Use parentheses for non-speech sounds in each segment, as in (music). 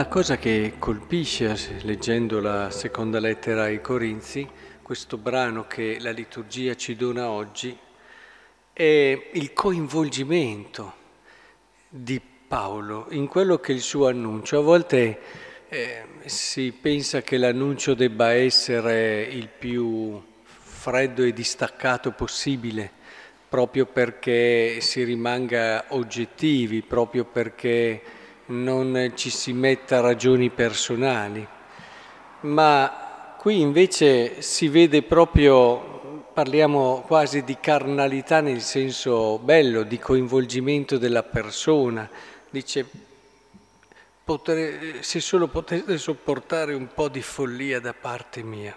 La cosa che colpisce leggendo la seconda lettera ai Corinzi, questo brano che la liturgia ci dona oggi, è il coinvolgimento di Paolo in quello che è il suo annuncio. A volte eh, si pensa che l'annuncio debba essere il più freddo e distaccato possibile, proprio perché si rimanga oggettivi, proprio perché non ci si metta ragioni personali, ma qui invece si vede proprio, parliamo quasi di carnalità nel senso bello, di coinvolgimento della persona, dice potre, se solo potete sopportare un po' di follia da parte mia.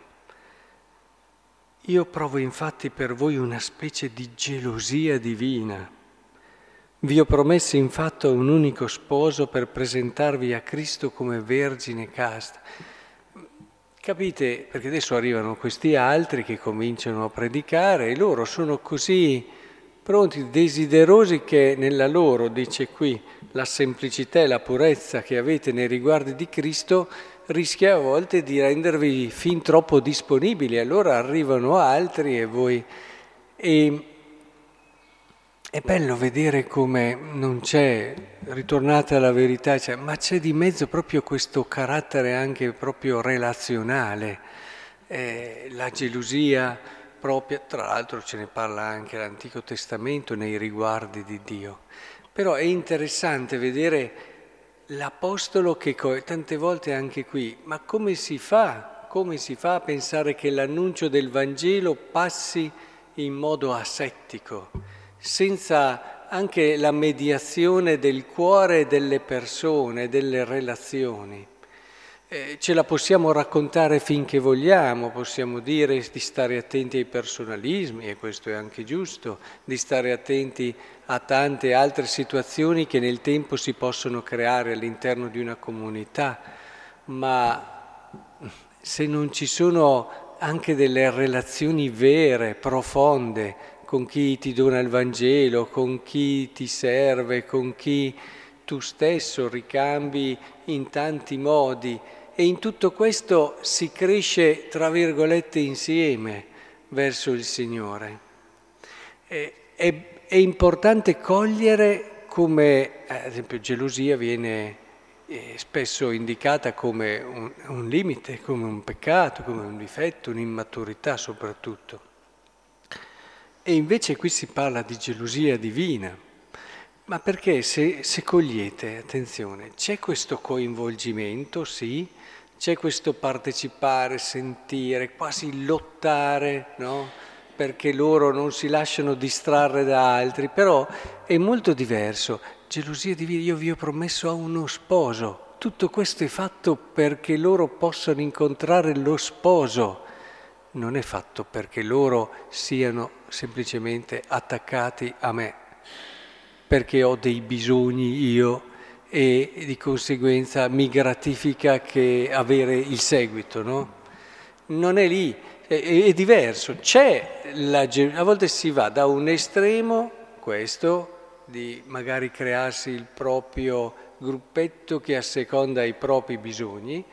Io provo infatti per voi una specie di gelosia divina vi ho promesso infatti un unico sposo per presentarvi a Cristo come vergine casta. Capite? Perché adesso arrivano questi altri che cominciano a predicare e loro sono così pronti, desiderosi che nella loro, dice qui, la semplicità e la purezza che avete nei riguardi di Cristo rischia a volte di rendervi fin troppo disponibili. Allora arrivano altri e voi... E è bello vedere come non c'è, ritornate alla verità, cioè, ma c'è di mezzo proprio questo carattere anche proprio relazionale, eh, la gelosia propria, tra l'altro ce ne parla anche l'Antico Testamento nei riguardi di Dio. Però è interessante vedere l'Apostolo che tante volte anche qui, ma come si fa? Come si fa a pensare che l'annuncio del Vangelo passi in modo asettico? Senza anche la mediazione del cuore delle persone, delle relazioni. Eh, ce la possiamo raccontare finché vogliamo, possiamo dire di stare attenti ai personalismi, e questo è anche giusto, di stare attenti a tante altre situazioni che nel tempo si possono creare all'interno di una comunità, ma se non ci sono anche delle relazioni vere, profonde, con chi ti dona il Vangelo, con chi ti serve, con chi tu stesso ricambi in tanti modi e in tutto questo si cresce, tra virgolette, insieme verso il Signore. È, è, è importante cogliere come, ad esempio, gelosia viene eh, spesso indicata come un, un limite, come un peccato, come un difetto, un'immaturità soprattutto. E invece qui si parla di gelosia divina. Ma perché se, se cogliete, attenzione, c'è questo coinvolgimento, sì, c'è questo partecipare, sentire, quasi lottare, no? perché loro non si lasciano distrarre da altri, però è molto diverso. Gelosia divina, io vi ho promesso a uno sposo. Tutto questo è fatto perché loro possano incontrare lo sposo non è fatto perché loro siano semplicemente attaccati a me, perché ho dei bisogni io e di conseguenza mi gratifica che avere il seguito, no? Non è lì, è, è diverso. La, a volte si va da un estremo, questo, di magari crearsi il proprio gruppetto che asseconda i propri bisogni,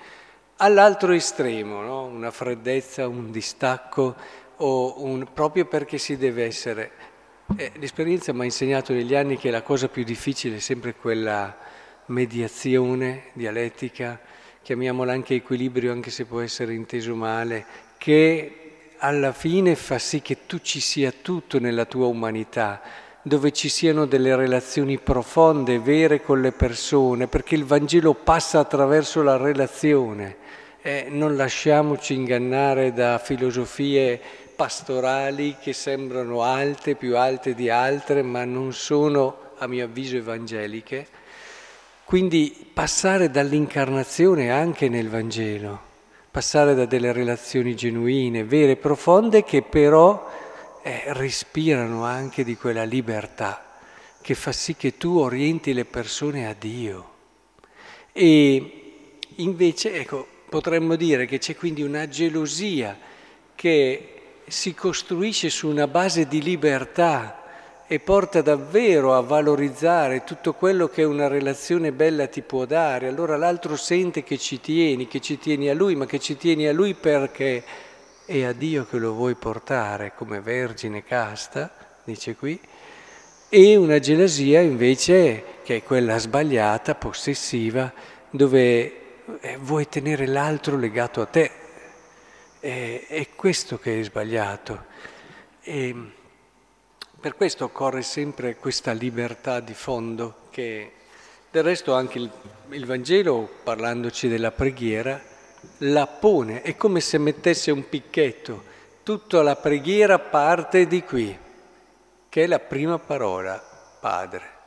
all'altro estremo, no? una freddezza, un distacco, un, proprio perché si deve essere. Eh, l'esperienza mi ha insegnato negli anni che la cosa più difficile è sempre quella mediazione dialettica, chiamiamola anche equilibrio, anche se può essere inteso male, che alla fine fa sì che tu ci sia tutto nella tua umanità, dove ci siano delle relazioni profonde, vere con le persone, perché il Vangelo passa attraverso la relazione. Eh, non lasciamoci ingannare da filosofie pastorali che sembrano alte, più alte di altre, ma non sono, a mio avviso, evangeliche. Quindi passare dall'incarnazione anche nel Vangelo, passare da delle relazioni genuine, vere, profonde, che però eh, respirano anche di quella libertà che fa sì che tu orienti le persone a Dio. E invece, ecco, potremmo dire che c'è quindi una gelosia che si costruisce su una base di libertà e porta davvero a valorizzare tutto quello che una relazione bella ti può dare, allora l'altro sente che ci tieni, che ci tieni a lui, ma che ci tieni a lui perché è a Dio che lo vuoi portare come vergine casta, dice qui, e una gelosia invece che è quella sbagliata, possessiva, dove eh, vuoi tenere l'altro legato a te. È, è questo che è sbagliato. E per questo occorre sempre questa libertà di fondo che del resto anche il, il Vangelo, parlandoci della preghiera, la pone, è come se mettesse un picchetto, tutta la preghiera parte di qui, che è la prima parola, Padre.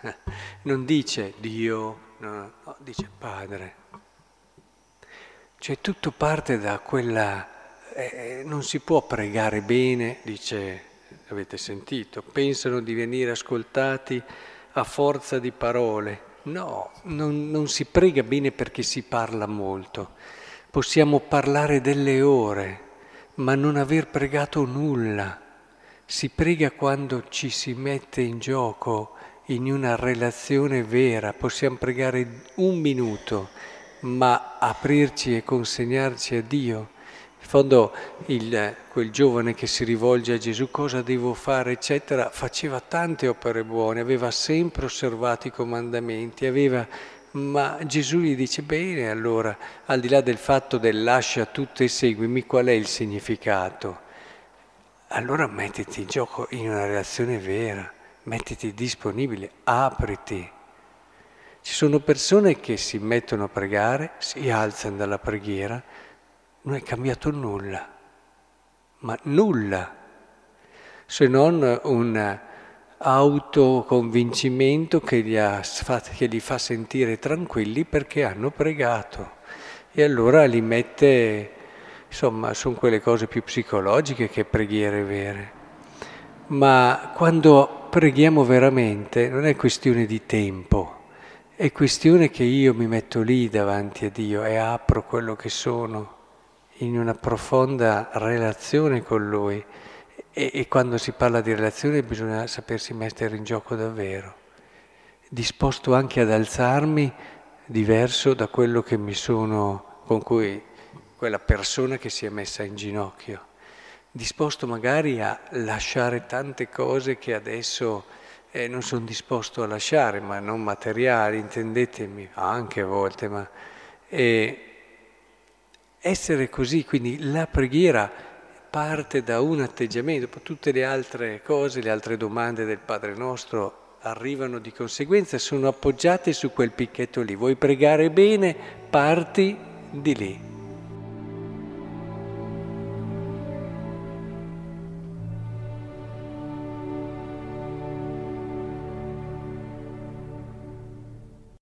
(laughs) Non dice Dio, no, no, dice Padre. Cioè tutto parte da quella... Eh, non si può pregare bene, dice, avete sentito, pensano di venire ascoltati a forza di parole. No, non, non si prega bene perché si parla molto. Possiamo parlare delle ore, ma non aver pregato nulla. Si prega quando ci si mette in gioco in una relazione vera. Possiamo pregare un minuto, ma aprirci e consegnarci a Dio. Fondo il, quel giovane che si rivolge a Gesù, cosa devo fare, eccetera, faceva tante opere buone, aveva sempre osservato i comandamenti, aveva ma Gesù gli dice, bene, allora, al di là del fatto del lascia tutto e seguimi, qual è il significato? Allora mettiti in gioco in una relazione vera, mettiti disponibile, apriti. Ci sono persone che si mettono a pregare, si alzano dalla preghiera, non è cambiato nulla, ma nulla, se non un autoconvincimento che li, ha, che li fa sentire tranquilli perché hanno pregato. E allora li mette, insomma, sono quelle cose più psicologiche che preghiere vere. Ma quando preghiamo veramente non è questione di tempo, è questione che io mi metto lì davanti a Dio e apro quello che sono in una profonda relazione con Lui. E, e quando si parla di relazione bisogna sapersi mettere in gioco davvero, disposto anche ad alzarmi diverso da quello che mi sono, con cui quella persona che si è messa in ginocchio, disposto magari a lasciare tante cose che adesso eh, non sono disposto a lasciare, ma non materiali, intendetemi, anche a volte, ma eh, essere così, quindi la preghiera parte da un atteggiamento, poi tutte le altre cose, le altre domande del Padre nostro arrivano di conseguenza, sono appoggiate su quel picchetto lì. Vuoi pregare bene? Parti di lì.